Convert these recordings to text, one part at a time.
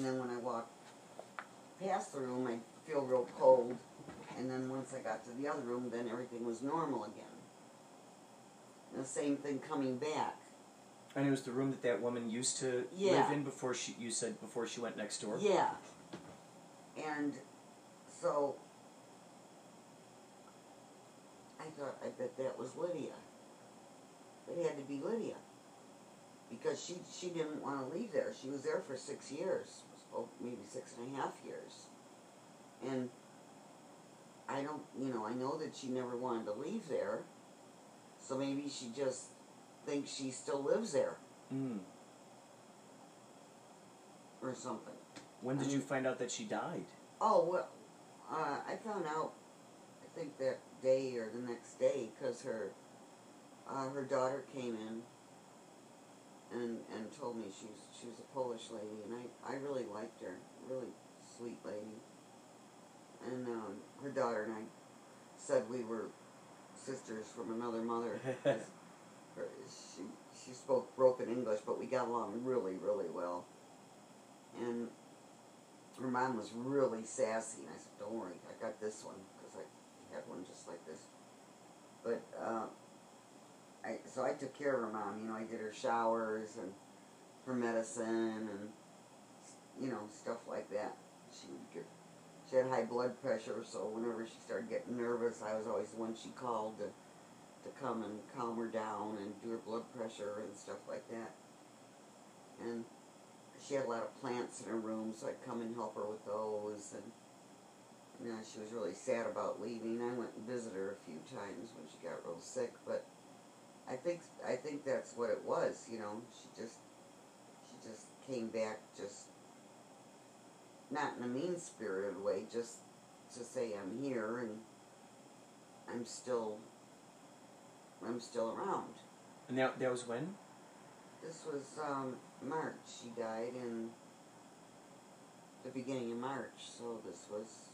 And then when I walked past the room, I feel real cold. And then once I got to the other room, then everything was normal again. And the same thing coming back. And it was the room that that woman used to Yeah. live in before she. You said before she went next door. Yeah. And so I thought, I bet that was Lydia. It had to be Lydia. Because she she didn't want to leave there. She was there for six years. Oh, maybe six and a half years. And I don't, you know, I know that she never wanted to leave there. So maybe she just thinks she still lives there Mm. or something. When did you find out that she died? Oh well, uh, I found out. I think that day or the next day, because her uh, her daughter came in and and told me she was she was a Polish lady, and I I really liked her, really sweet lady. And um, her daughter and I said we were sisters from another mother. her, she she spoke broken English, but we got along really really well. And her mom was really sassy, and I said, "Don't worry, I got this one because I had one just like this." But uh, I so I took care of her mom. You know, I did her showers and her medicine and you know stuff like that. She would get. She had high blood pressure, so whenever she started getting nervous, I was always the one she called to to come and calm her down and do her blood pressure and stuff like that. And she had a lot of plants in her room, so I'd come and help her with those. And you know, she was really sad about leaving. I went and visited her a few times when she got real sick, but I think I think that's what it was. You know, she just she just came back just not in a mean spirited way, just to say I'm here and I'm still I'm still around. And that that was when? This was um, March. She died in the beginning of March, so this was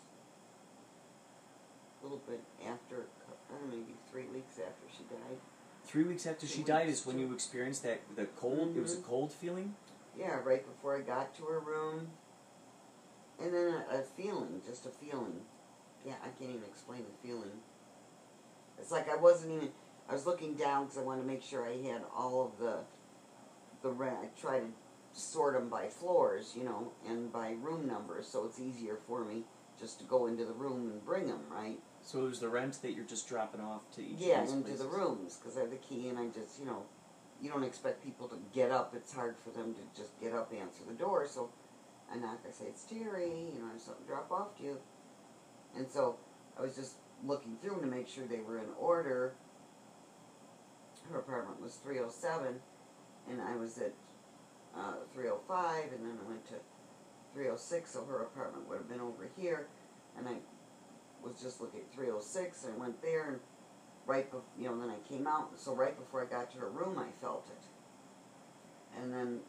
a little bit after, I don't know, maybe three weeks after she died. Three weeks after she died is when you experienced that the cold. It was a Mhm. cold feeling. Yeah, right before I got to her room. And then a, a feeling, just a feeling. Yeah, I can't even explain the feeling. It's like I wasn't even. I was looking down because I wanted to make sure I had all of the. The rent. I try to sort them by floors, you know, and by room numbers, so it's easier for me just to go into the room and bring them, right? So it was the rent that you're just dropping off to each. Yeah, of these into the rooms because I have the key, and I just, you know, you don't expect people to get up. It's hard for them to just get up, answer the door. So I knock. I say, "It's Terry. You know, I have something to drop off to you." And so I was just looking through to make sure they were in order. Her apartment was three hundred seven, and I was at uh, three hundred five, and then I went to three hundred six. So her apartment would have been over here, and I was just looking at 306 and I went there and right bef- you know then I came out so right before I got to her room I felt it. And then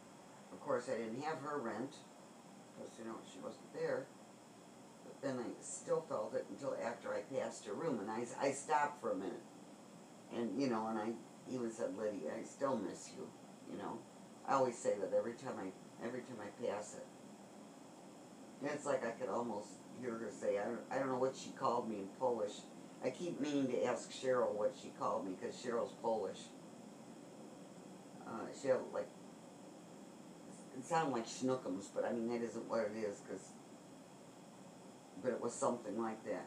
of course I didn't have her rent because you know she wasn't there. But then I still felt it until after I passed her room and I, I stopped for a minute. And you know and I even said Lydia I still miss you you know? I always say that every time I every time I pass it. It's like I could almost hear her say, I don't, I don't know what she called me in Polish. I keep meaning to ask Cheryl what she called me because Cheryl's Polish. Uh, she had like it sounded like schnookums, but I mean that isn't what it is because. But it was something like that.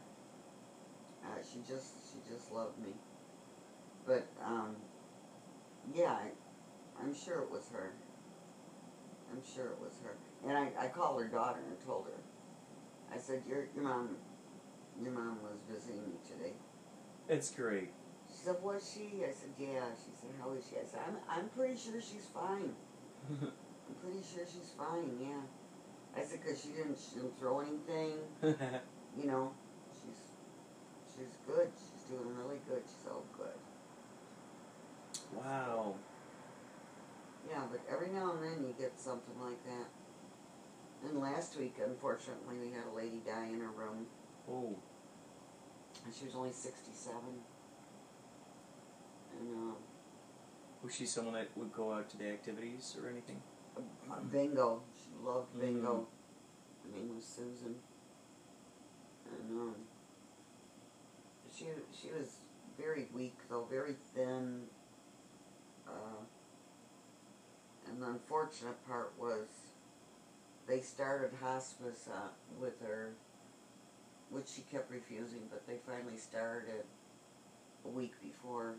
Uh, she just she just loved me. But um, yeah, I, I'm sure it was her. I'm sure it was her. And I, I called her daughter and told her. I said, Your your mom your mom was visiting me today. It's great. She said, Was she? I said, Yeah. She said, How is she? I said, I'm I'm pretty sure she's fine. I'm pretty sure she's fine, yeah. I said, because she didn't, she didn't throw anything, you know. She's she's good. She's doing really good. She's all good. wow. Yeah, but every now and then you get something like that. And last week, unfortunately, we had a lady die in her room, Oh. and she was only 67. And, um, Was she someone that would go out to the activities or anything? uh, bingo. She loved bingo. Her name was Susan. And, um, she, she was very weak, though, very thin. Uh, and the unfortunate part was they started hospice uh, with her, which she kept refusing, but they finally started a week before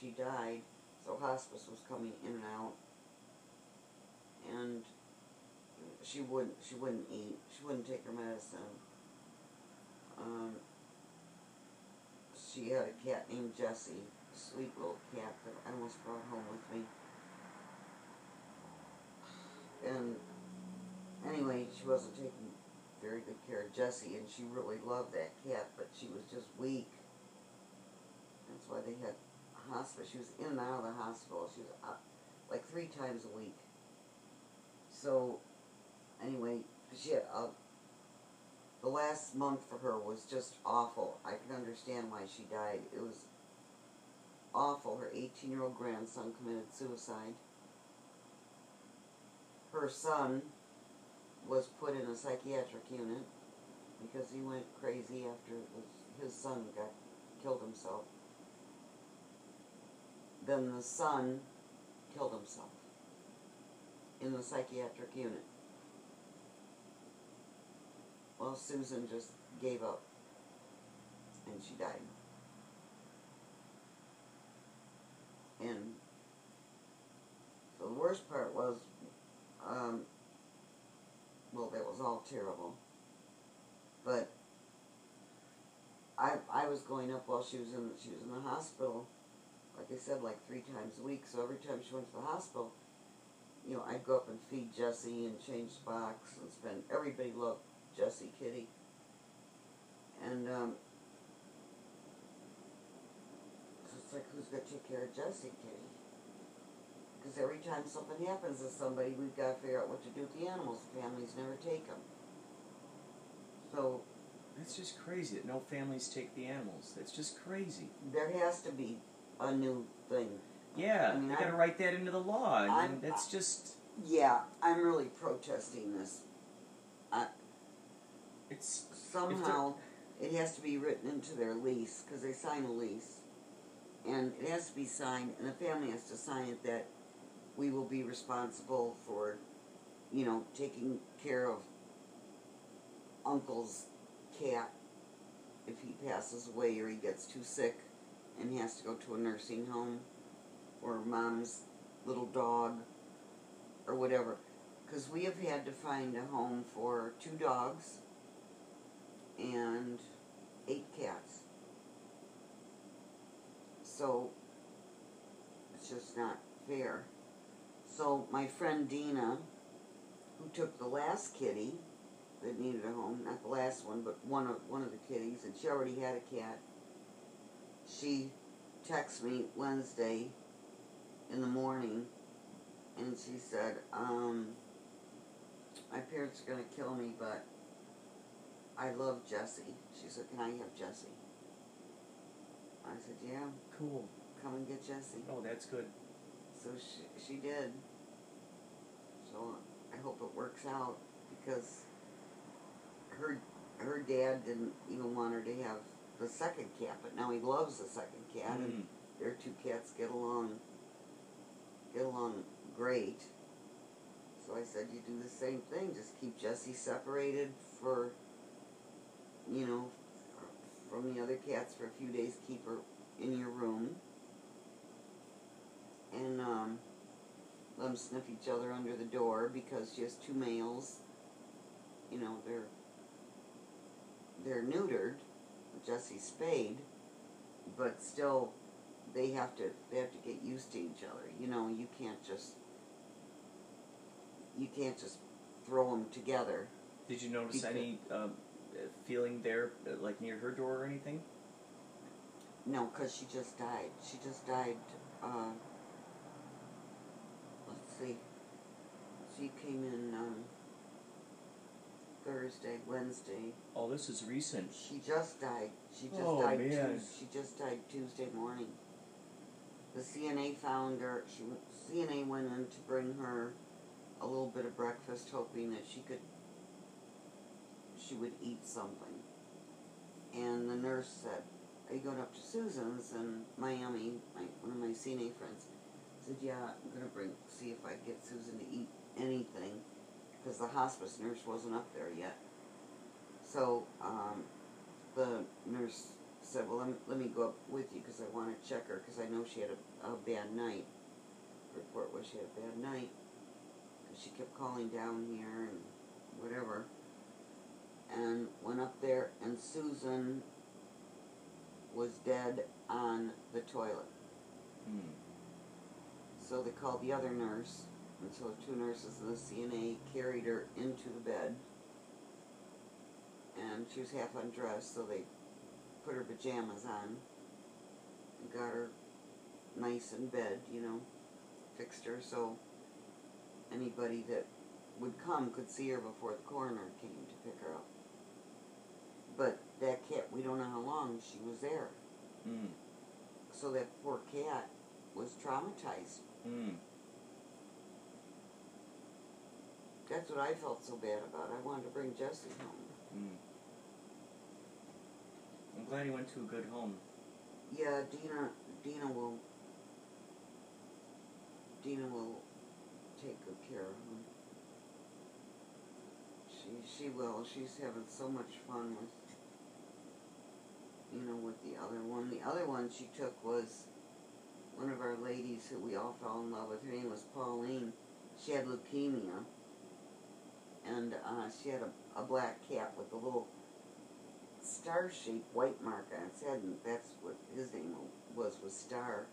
she died. So hospice was coming in and out, and she wouldn't she wouldn't eat. She wouldn't take her medicine. Um, she had a cat named Jessie, a sweet little cat that I almost brought home with me. And anyway, she wasn't taking very good care of Jessie, and she really loved that cat, but she was just weak. That's why they had hospital. She was in and out of the hospital. She was up like three times a week. So, anyway, she had, uh, the last month for her was just awful. I can understand why she died. It was awful. Her 18 year old grandson committed suicide. Her son was put in a psychiatric unit because he went crazy after his, son got killed himself. Then the son killed himself in the psychiatric unit. Well, Susan just gave up and she died. And the worst part was, um, well, that was all terrible. But I I was going up while she was in she was in the hospital, like I said, like three times a week. So every time she went to the hospital, you know, I'd go up and feed Jesse and change the box and spend. Everybody loved Jesse Kitty. And um, so it's like, who's gonna take care of Jesse Kitty? Because every time something happens to somebody, we've got to figure out what to do with the animals. The families never take them. So That's just crazy that no families take the animals. That's just crazy. there has to be a new thing. Yeah, I mean, they gotta I'm- write that into the law. I mean, I'm- that's uh, just Yeah, I'm really protesting this. it's Somehow, it has to be written into their lease because they sign a lease, and it has to be signed, and the family has to sign it that we will be responsible for, you know, taking care of uncle's cat if he passes away or he gets too sick and has to go to a nursing home, or mom's little dog, or whatever. Because we have had to find a home for two dogs and eight cats. So it's just not fair. So my friend Dina, who took the last kitty that needed a home, not the last one, but one of one of the kitties, and she already had a cat. She texted me Wednesday in the morning and she said, um, my parents are gonna kill me, but I love Jesse." She said, can I have Jesse?" I said, yeah, cool. come and get Jesse. Oh, that's good. So she, she did. So I hope it works out because her her dad didn't even want her to have the second cat, but now he loves the second cat, Mm. and their two cats get along get along great. So I said, you do the same thing. Just keep Jesse separated for, you know, from the other cats for a few days. Keep her in your room, and um, let them sniff each other under the door because she has two males. You know, they're they're neutered. Jesse spayed, but still, they have to they have to get used to each other. You know, you can't just you can't just throw them together. Did you notice Because- any um, feeling there, like near her door or anything? No, because she just died. She just died. Uh, She came in um, Thursday, Wednesday. Oh, this is recent. She just died. She just Oh, died. man. Tues- she just died Tuesday morning. The CNA found her. She CNA went in to bring her a little bit of breakfast, hoping that she could she would eat something. And the nurse said, "Are you going up to Susan's in Miami?" My, one of my CNA friends said, "Yeah, I'm gonna bring see if I get Susan to eat anything." Because the hospice nurse wasn't up there yet. So um, the nurse said, "Well, let me, let me go up with you because I want to check her because I know she had a, a bad night." Report was she had a bad night because she kept calling down here and whatever. And went up there, and Susan was dead on the toilet. Hmm. So they called the other nurse, and so two nurses and the CNA carried her into the bed. And she was half undressed, so they put her pajamas on and got her nice in bed, you know, fixed her so anybody that would come could see her before the coroner came to pick her up. But that cat, we don't know how long she was there. Hmm. So that poor cat was traumatized. Hmm. That's what I felt so bad about. I wanted to bring Jesse home. Hmm. I'm glad he went to a good home. Yeah, Dina. Dina will. Dina will take good care of him. She she will. She's having so much fun with. You know, with the other one. The other one she took was one of our ladies who we all fell in love with. Her name was Pauline. She had leukemia. And uh, she had a, a black cat with a little star-shaped white mark on its head, and that's what his name was, was Star.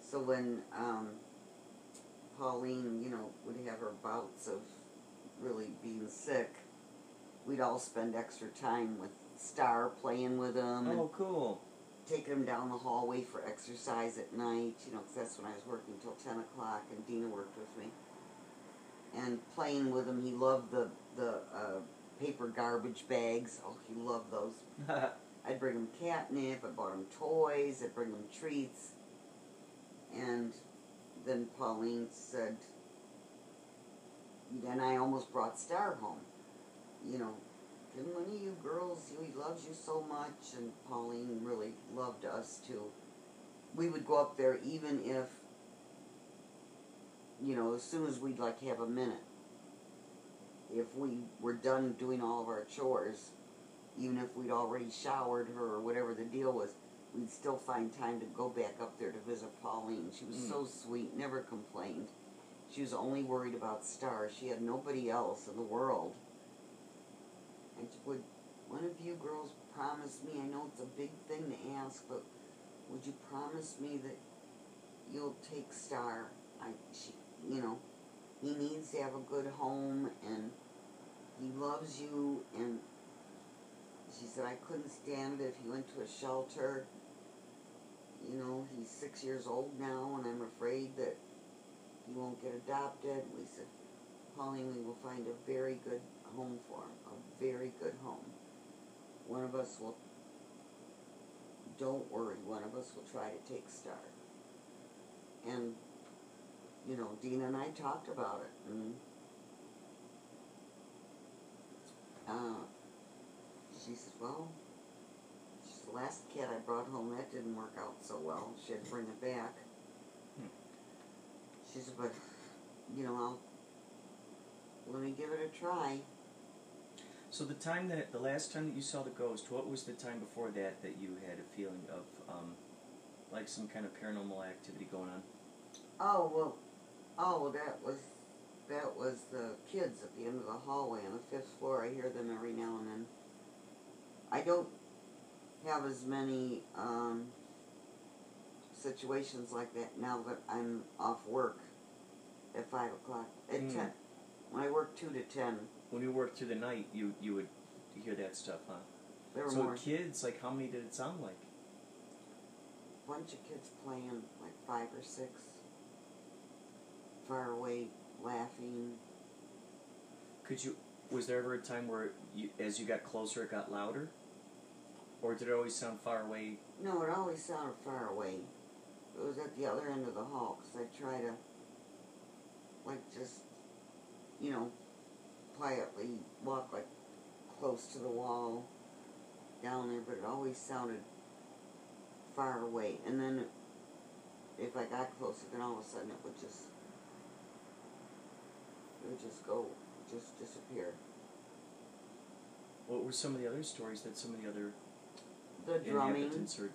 So when um, Pauline, you know, would have her bouts of really being sick, we'd all spend extra time with Star, playing with him, Oh, cool. Taking him down the hallway for exercise at night, you know, 'cause that's when I was working till 10 o'clock, and Dina worked with me. And playing with him, he loved the, the uh, paper garbage bags. Oh, he loved those. I'd bring him catnip, I bought him toys, I'd bring him treats. And then Pauline said, then I almost brought Star home. You know, can one of you girls, he loves you so much, and Pauline really loved us too. We would go up there even if, you know, as soon as we'd like have a minute. If we were done doing all of our chores, even if we'd already showered her or whatever the deal was, we'd still find time to go back up there to visit Pauline. She was Mm. so sweet, never complained. She was only worried about Star. She had nobody else in the world. Would one of you girls promise me, I know it's a big thing to ask, but would you promise me that you'll take Star? I she you know, he needs to have a good home and he loves you and she said I couldn't stand it if he went to a shelter. You know, he's six years old now and I'm afraid that he won't get adopted. We said, Pauline, we will find a very good home for him. Very good home. One of us will don't worry, one of us will try to take Star. And you know, Dina and I talked about it and uh, she said, well, she's the last cat I brought home, that didn't work out so well. She had to bring it back. Hmm. She said, but, you know, I'll, let me give it a try. So the time that the last time that you saw the ghost, what was the time before that that you had a feeling of um, like some kind of paranormal activity going on? Oh, well, oh, well, that was, that was the kids at the end of the hallway on the fifth floor. I hear them every now and then. I don't have as many, um, situations like that now that I'm off work at five o'clock, at Hmm. ten. When I work two to ten, When you worked through the night, you you would hear that stuff, huh? there were so more, kids, like how many did it sound like? bunch of kids playing, like five or six, far away, laughing. Could you? Was there ever a time where you, as you got closer, it got louder, or did it always sound far away? No, it always sounded far away. It was at the other end of the hall because I try to, like, just, you know, quietly walk like close to the wall down there, but it always sounded far away. And then if I got closer, then all of a sudden it would just, it would just go, just disappear. What were some of the other stories that some of the other The drumming, heard?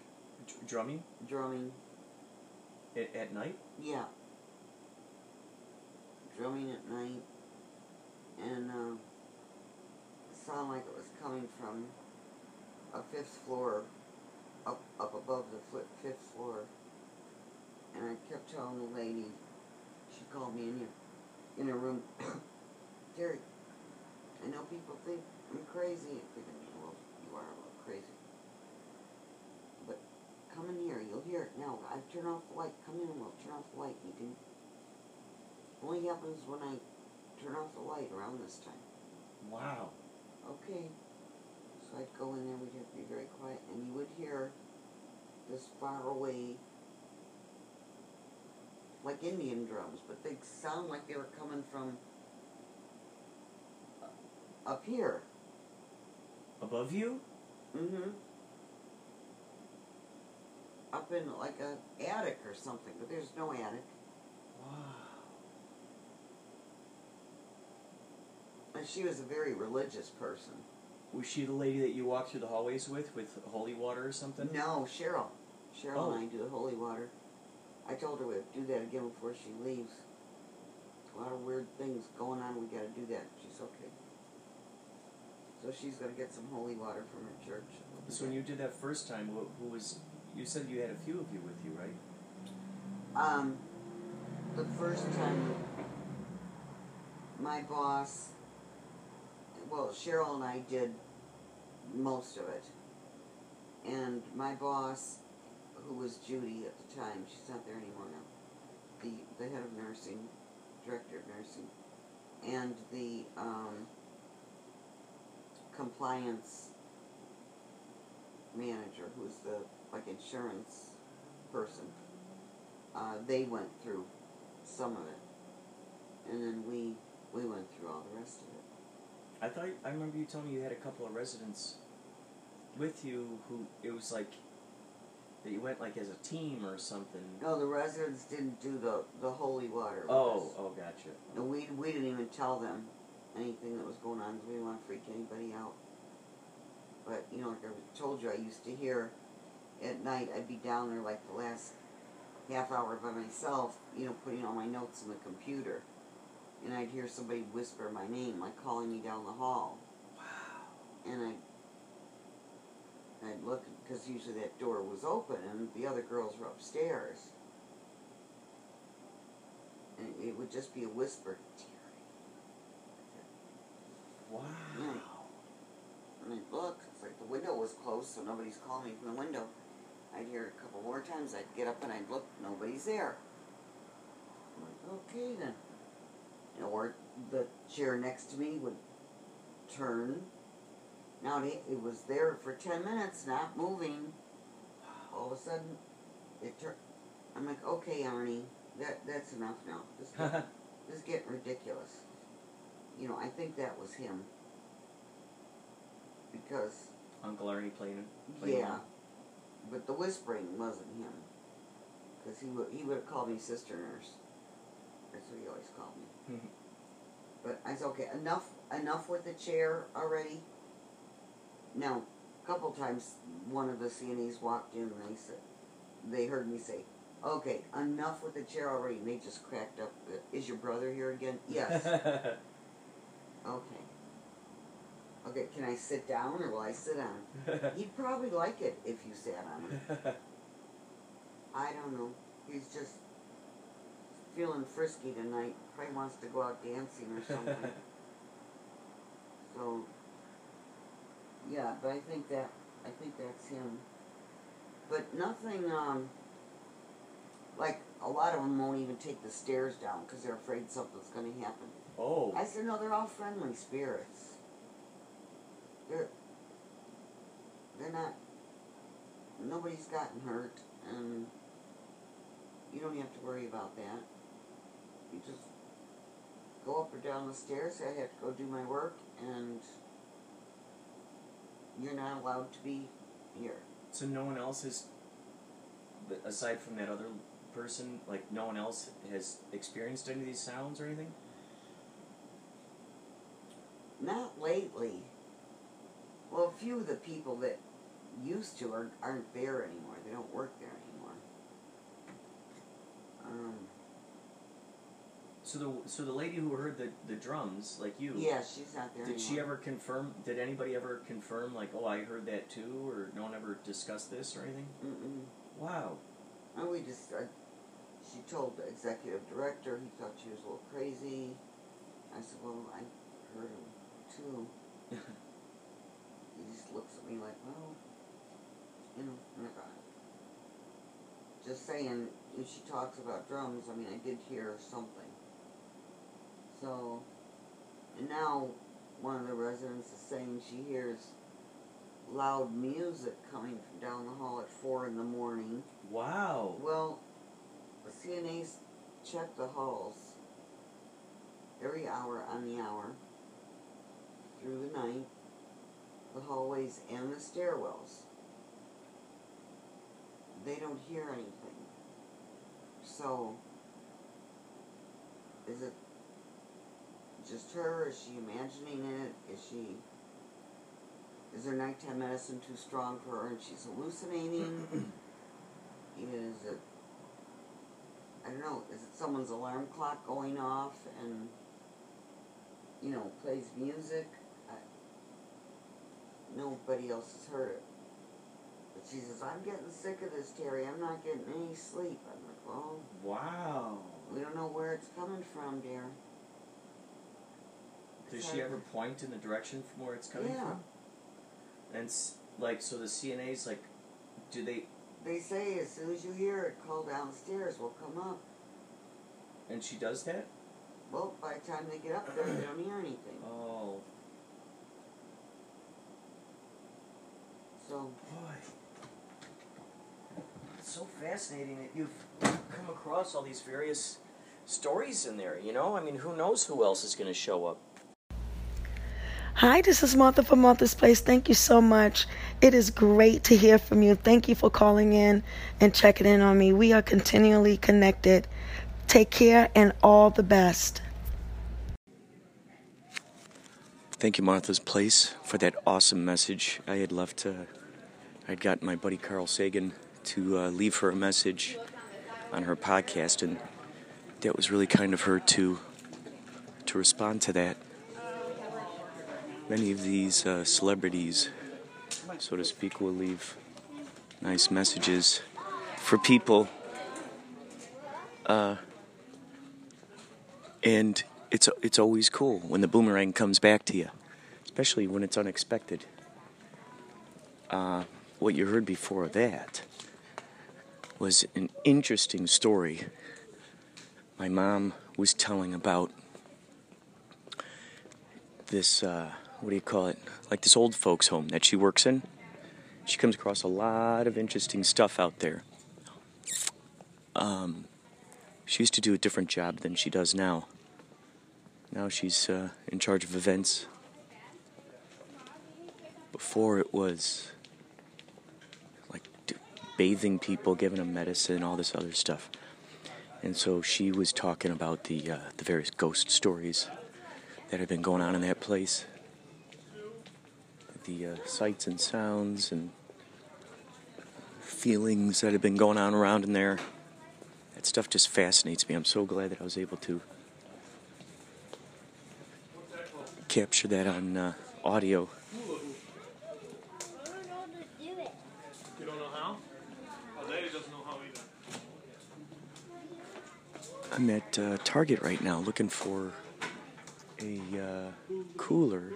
Dr- drumming drumming, at, at night? Yeah. Drumming at night. And uh, it sounded like it was coming from a fifth floor, up up above the fifth floor. And I kept telling the lady, she called me in here, in her room, Terry, I know people think I'm crazy. I'm thinking, well, you are a little crazy. But come in here, you'll hear it now. I turn off the light. Come in and we'll turn off the light. You can. Only happens when I turn off the light around this time. Wow. Okay. So I'd go in there, we'd have to be very quiet, and you would hear this far away, like Indian drums, but they sound like they were coming from uh, up here. Above you? Mm-hmm. Up in like a attic or something, but there's no attic. Wow. And she was a very religious person. Was she the lady that you walked through the hallways with, with holy water or something? No, Cheryl. Cheryl Oh. and I do the holy water. I told her we'd do that again before she leaves. A lot of weird things going on. We got to do that. She's okay. So she's gonna get some holy water from her church. So when you did that first time, who, who was? You said you had a few of you with you, right? Um, the first time, my boss, well, Cheryl and I did most of it. And my boss, who was Judy at the time, she's not there anymore now, the, the head of nursing, director of nursing, and the um, compliance manager, who's the like insurance person uh, they went through some of it, and then we we went through all the rest of it. I thought I remember you telling me you had a couple of residents with you who it was like that you went like as a team or something. No, the residents didn't do the the holy water. Oh, us. oh, gotcha. and we we didn't even tell them anything that was going on. we didn't want to freak anybody out. But you know, like I told you, I used to hear at night. I'd be down there like the last half hour by myself, you know, putting all my notes in the computer, and I'd hear somebody whisper my name, like calling me down the hall. Wow. and I I'd look because usually that door was open and the other girls were upstairs, and it would just be a whisper, Wow. and I'd look. It's like the window was closed, so nobody's calling me from the window. I'd hear it a couple more times. I'd get up and I'd look. Nobody's there. I'm like, okay then. Or the chair next to me would turn. Now it, it was there for ten minutes, not moving. All of a sudden, it turned. I'm like, okay, Arnie, that that's enough now. This is- this is getting ridiculous. You know, I think that was him. Because Uncle Arnie playing. playing yeah, but the whispering wasn't him. Because he would he would have called me sister nurse. That's what he always called me. Mm-hmm. but I said, okay, enough enough with the chair already. Now, a couple times, one of the CNAs walked in and they said, they heard me say, okay, enough with the chair already. And they just cracked up. Uh, is your brother here again? Yes. okay. Okay, can I sit down or will I sit on? He'd probably like it if you sat on him. I don't know. He's just feeling frisky tonight. Probably wants to go out dancing or something. so, yeah, but I think that I think that's him. But nothing. Um, like a lot of them won't even take the stairs down because they're afraid something's going to happen. oh. I said, no, they're all friendly spirits. They're they're not. Nobody's gotten hurt, and you don't have to worry about that. You just go up or down the stairs. I have to go do my work, and you're not allowed to be here. So no one else has, aside from that other person, like no one else has experienced any of these sounds or anything. Not lately. Well, a few of the people that used to are, aren't there anymore. They don't work there anymore. Um, So the so the lady who heard the the drums, like you, yeah, she's not there did anymore. she ever confirm? Did anybody ever confirm, like, oh, I heard that too, or no one ever discussed this or anything? Mm-mm. Wow. And we just, uh, she told the executive director he thought she was a little crazy. I said, well, I heard him too. He just looks at me like, well, you know, I'm not. Just saying, if she talks about drums, I mean, I did hear something. So, and now one of the residents is saying she hears loud music coming from down the hall at four in the morning. Wow. Well, the CNAs check the halls every hour on the hour through the night, the hallways and the stairwells. They don't hear anything. So, is it just her? Is she imagining it? Is she. Is her nighttime medicine too strong for her and she's hallucinating? is it I don't know, is it someone's alarm clock going off and you know, plays music? I, nobody else has heard it. But she says, I'm getting sick of this, Terry. I'm not getting any sleep. I'm like, well, Wow. we don't know where it's coming from, dear. Does she ever point in the direction from where it's coming Yeah. from? And s- like, so the CNA's like, do they? They say as soon as you hear it, call downstairs. We'll come up. And she does that? Well, by the time they get up there, they don't hear anything. Oh So, boy. It's so fascinating that you've come across all these various stories in there. You know, I mean, who knows who else is going to show up? Hi, this is Martha from Martha's Place. Thank you so much. It is great to hear from you. Thank you for calling in and checking in on me. We are continually connected. Take care and all the best. Thank you, Martha's Place, for that awesome message. I had left, uh, I'd got my buddy Carl Sagan to uh, leave her a message on her podcast, and that was really kind of her to to respond to that. Many of these uh, celebrities, so to speak, will leave nice messages for people, uh, and it's it's always cool when the boomerang comes back to you, especially when it's unexpected. Uh, what you heard before that was an interesting story my mom was telling about this uh, what do you call it? Like this old folks home that she works in. She comes across a lot of interesting stuff out there. Um, she used to do a different job than she does now. Now she's uh, in charge of events. Before it was like bathing people, giving them medicine, all this other stuff. And so she was talking about the uh, the various ghost stories that have been going on in that place, the uh, sights and sounds and feelings that have been going on around in there. That stuff just fascinates me. I'm so glad that I was able to capture that on uh, audio. I'm at uh, Target right now looking for a uh, cooler.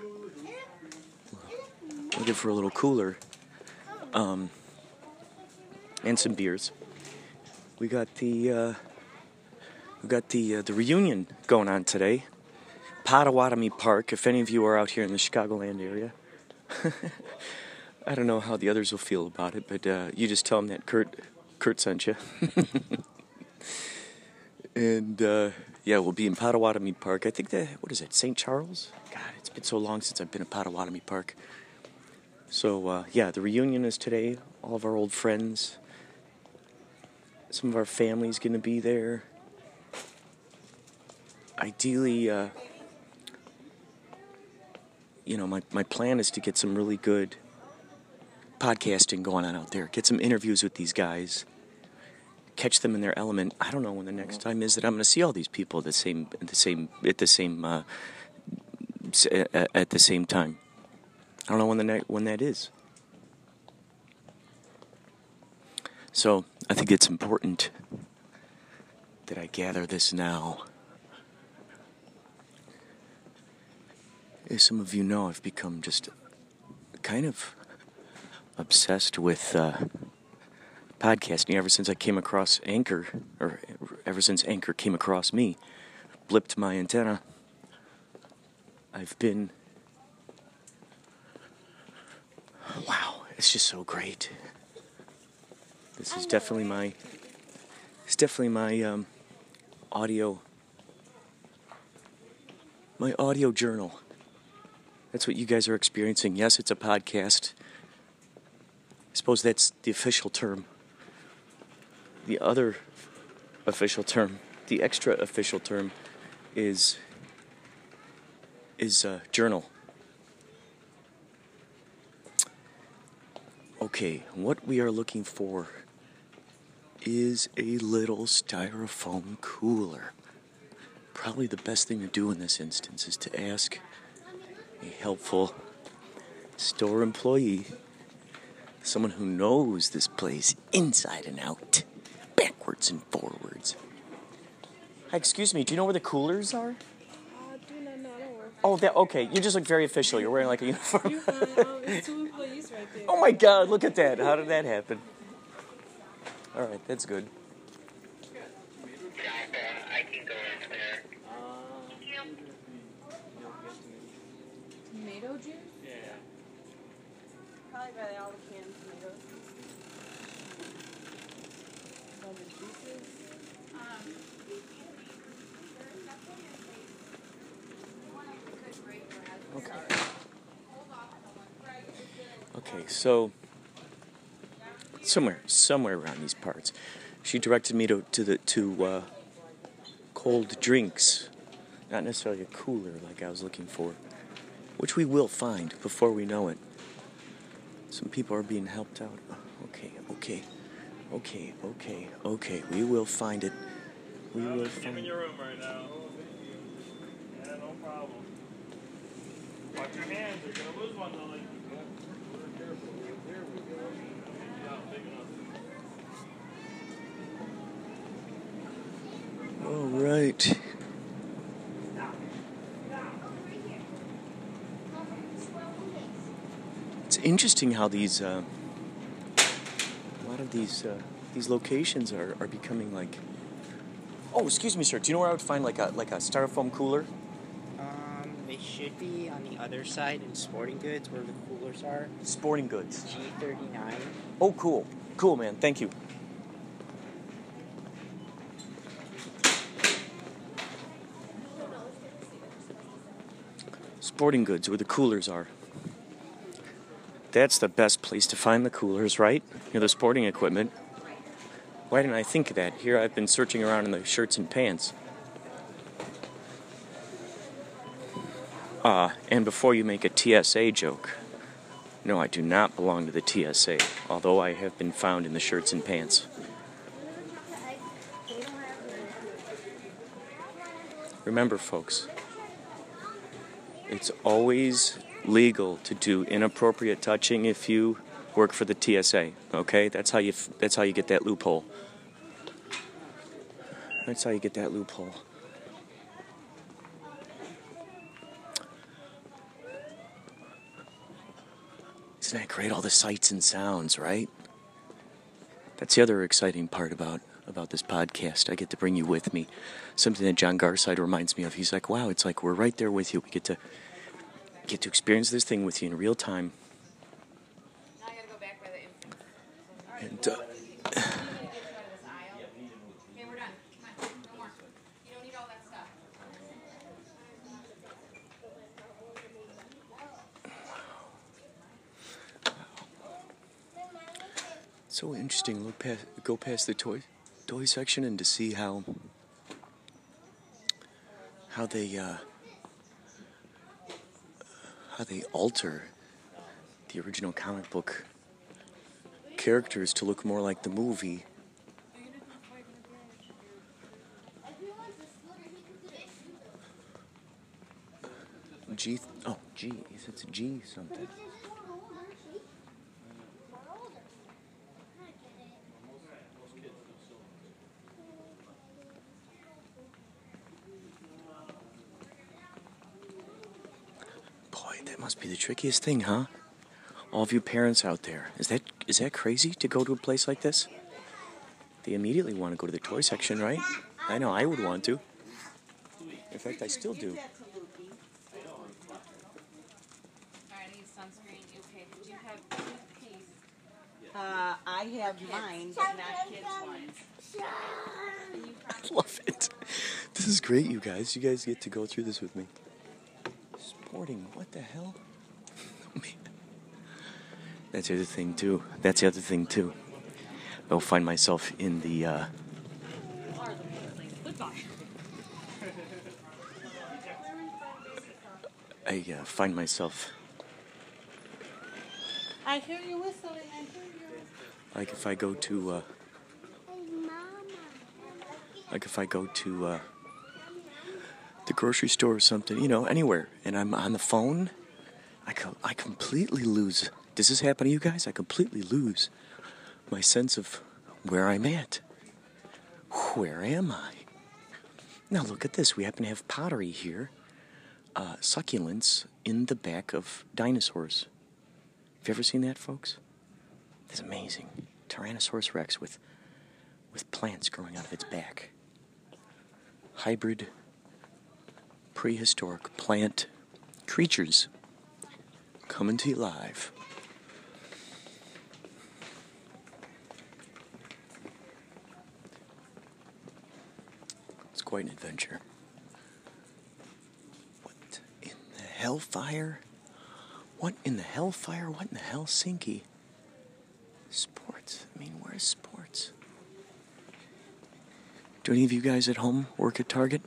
Looking for a little cooler. Um, and some beers. We got the uh, we got the uh, the reunion going on today. Pottawatomie Park. If any of you are out here in the Chicagoland area, I don't know how the others will feel about it, but uh, you just tell them that Kurt Kurt sent you. and uh, yeah, we'll be in Pottawatomie Park. I think that what is it, St. Charles? God, it's been so long since I've been in Pottawatomie Park. So uh, yeah, the reunion is today. All of our old friends. Some of our family's gonna be there. Ideally, uh, you know, my, my plan is to get some really good podcasting going on out there. Get some interviews with these guys. Catch them in their element. I don't know when the next time is that I'm going to see all these people at the same at the same at the same uh, at the same time. I don't know when the ne- when that is. So I think it's important that I gather this now. As some of you know, I've become just kind of obsessed with uh, podcasting ever since I came across Anchor, or ever since Anchor came across me, blipped my antenna. I've been. Wow, it's just so great. This is definitely my. It's definitely my um, audio. My audio journal. That's what you guys are experiencing. Yes, it's a podcast. I suppose that's the official term. The other official term, the extra official term, is is uh, journal. Okay, what we are looking for is a little styrofoam cooler. Probably the best thing to do in this instance is to ask a helpful store employee someone who knows this place inside and out, backwards and forwards. Hi, excuse me, do you know where the coolers are? Uh, do not know. I don't work. Oh, that okay. You just look very official. You're wearing like a uniform. oh my God! Look at that. How did that happen? All right, that's good. I can go in there. Tomato juice? Yeah. Probably buy all the canned tomatoes. All the juices. Okay, so somewhere, somewhere around these parts, she directed me to to the to uh, cold drinks, not necessarily a cooler like I was looking for, which we will find before we know it. Some people are being helped out. Okay, okay, okay, okay, okay. We will find it. We will I'm in find. your room right now. Yeah, no problem. Watch your hands. You're gonna lose one, Lily. Yeah, big enough. All right. It's interesting how these uh, a lot of these uh, these locations are, are becoming like. Oh, excuse me, sir. Do you know where I would find like a like a styrofoam cooler? Should be on the other side in sporting goods where the coolers are. Sporting goods. G39. Oh, cool, cool, man. Thank you. Sporting goods, where the coolers are. that's the best place to find the coolers, right? Near the sporting equipment. Why didn't I think of that? Here I've been searching around in the shirts and pants. Ah, and before you make a TSA joke, no, I do not belong to the TSA, although I have been found in the shirts and pants. Remember, folks, it's always legal to do inappropriate touching if you work for the TSA. Okay, that's how you that's how you get that loophole. That's how you get that loophole. Isn't that great? All the sights and sounds, right? That's the other exciting part about about this podcast. I get to bring you with me. Something that John Garside reminds me of. He's like, "Wow, it's like we're right there with you. We get to get to experience this thing with you in real time." And uh, so interesting. Look past, go past the toy, toy section, and to see how how they uh, how they alter the original comic book characters to look more like the movie. G. Oh, G. It's G something. Boy, that must be the trickiest thing, huh? All of you parents out there, is that is that crazy to go to a place like this? They immediately want to go to the toy section, right? I know I would want to. In fact, I still do. I need sunscreen. Okay, did you have toothpaste? Uh, I have mine, but not kids' ones. I love it. This is great, you guys. You guys get to go through this with me. Sporting, what the hell? That's the other thing, too. That's the other thing, too. I'll find myself in the, uh, I uh, find myself, I hear you whistling. I hear you. like if I go to, uh, like if I go to, uh, the grocery store or something, you know, anywhere, and I'm on the phone, I, co- I completely lose. Does this happen to you guys? I completely lose my sense of where I'm at. Where am I? Now look at this. We happen to have pottery here. Uh, succulents in the back of dinosaurs. Have you ever seen that, folks? That's amazing. Tyrannosaurus rex with with plants growing out of its back. Hybrid prehistoric plant creatures coming to you live. Quite an adventure. What in the hellfire? What in the hellfire? What in the hell, Helsinki? Sports. I mean, where's sports? Do any of you guys at home work at Target?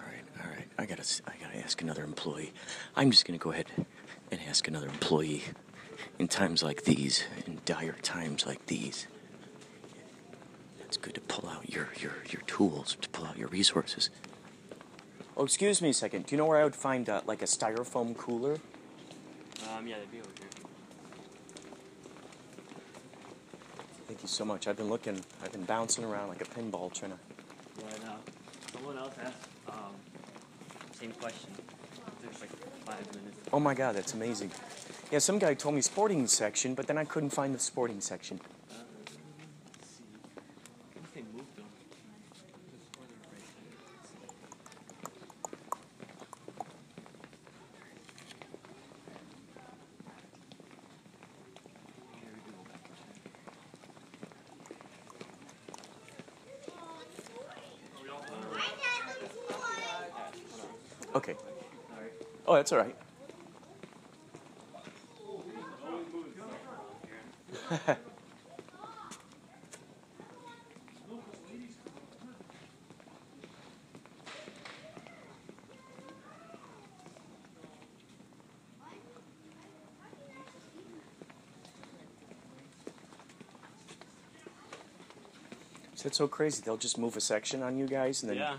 All right, all right. I gotta, I gotta ask another employee. I'm just gonna go ahead and ask another employee. In times like these, in dire times like these, good to pull out your your your tools, to pull out your resources. Oh, excuse me a second. Do you know where I would find uh, like a styrofoam cooler? Um, yeah, they'd be over here. Thank you so much. I've been looking. I've been bouncing around like a pinball trying to. Yeah, I know. Someone else asked, um, same question. There's like five minutes. Oh my God, that's amazing. Yeah, some guy told me sporting section, but then I couldn't find the sporting section. Uh, let's see. I think they moved them. There's further right there. Here we do go back in time. Okay. Sorry. Oh, that's all right. It's so crazy. They'll just move a section on you guys, and then Yeah,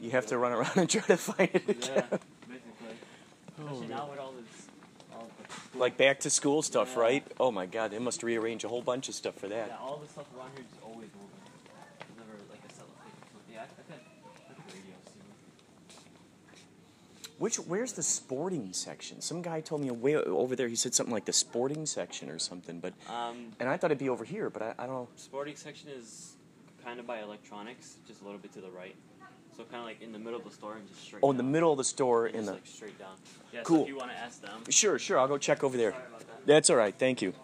you have to run around and try to find it again. Yeah, basically. Especially now with all this, all the Like back to school stuff, Yeah. right? Oh my God, they must rearrange a whole bunch of stuff for that. Yeah, all the stuff around here is always moving. There's never like a cellophane. Yeah, I've had, I've had radios too. Which where's the sporting section? Some guy told me way over there. He said something like the sporting section or something, but Um, and I thought it'd be over here, but I, I don't know. sporting section is kind of by electronics, just a little bit to the right. So kind of like in the middle of the store and just straight. Oh, in the down. middle of the store, And in just, the like straight down. Yeah. So Cool. if you want to ask them. Sure, sure. I'll go check over there. Sorry about that. That's all right. Thank you.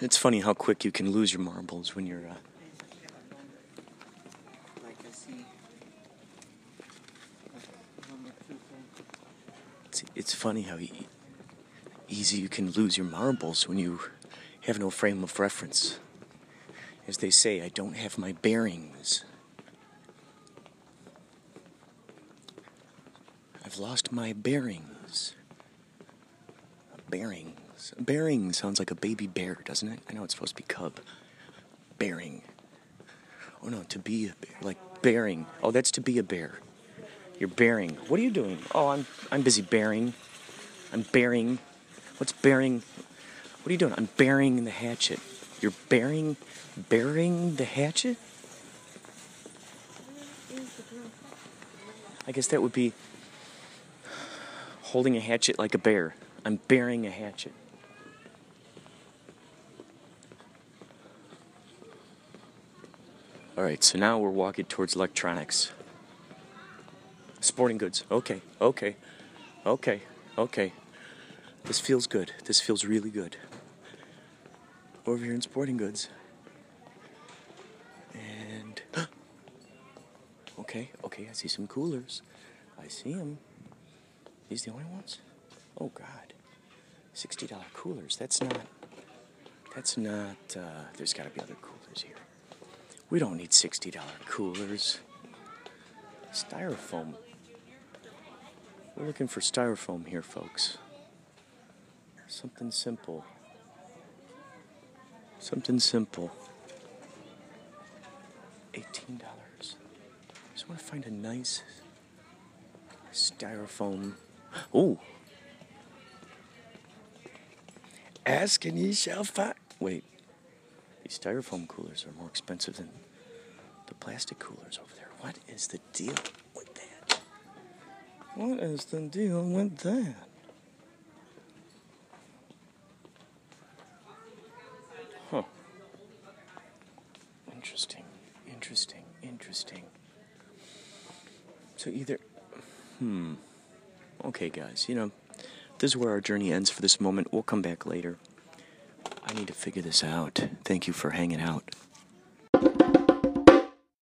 It's funny how quick you can lose your marbles when you're. Uh, Like I see. it's, it's funny how e- easy you can lose your marbles when you have no frame of reference. As they say, I don't have my bearings. I've lost my bearings. Bearings. Bearing sounds like a baby bear, doesn't it? I know it's supposed to be cub. Bearing. Oh no, to be a bear. Like bearing. Oh, that's to be a bear. You're bearing. What are you doing? Oh, I'm I'm busy bearing. I'm bearing. What's bearing? What are you doing? I'm bearing the hatchet. You're bearing, bearing the hatchet. I guess that would be holding a hatchet like a bear. I'm bearing a hatchet. All right, so now we're walking towards electronics. Sporting goods. Okay, okay, okay, okay. This feels good. This feels really good. Over here in sporting goods. And. okay, okay, I see some coolers. I see them. These the only ones? Oh, God. $60 coolers. That's not. That's not. Uh, there's got to be other coolers here. We don't need $60 coolers. Styrofoam. We're looking for styrofoam here, folks. Something simple. Something simple. $18. Just want to find a nice styrofoam. Oh! Ask and ye shall find. Wait. These styrofoam coolers are more expensive than the plastic coolers over there. What is the deal with that? What is the deal with that? Huh. Interesting. Interesting. Interesting. So either. Hmm. Okay, guys, you know, this is where our journey ends for this moment. We'll come back later. I need to figure this out. Thank you for hanging out.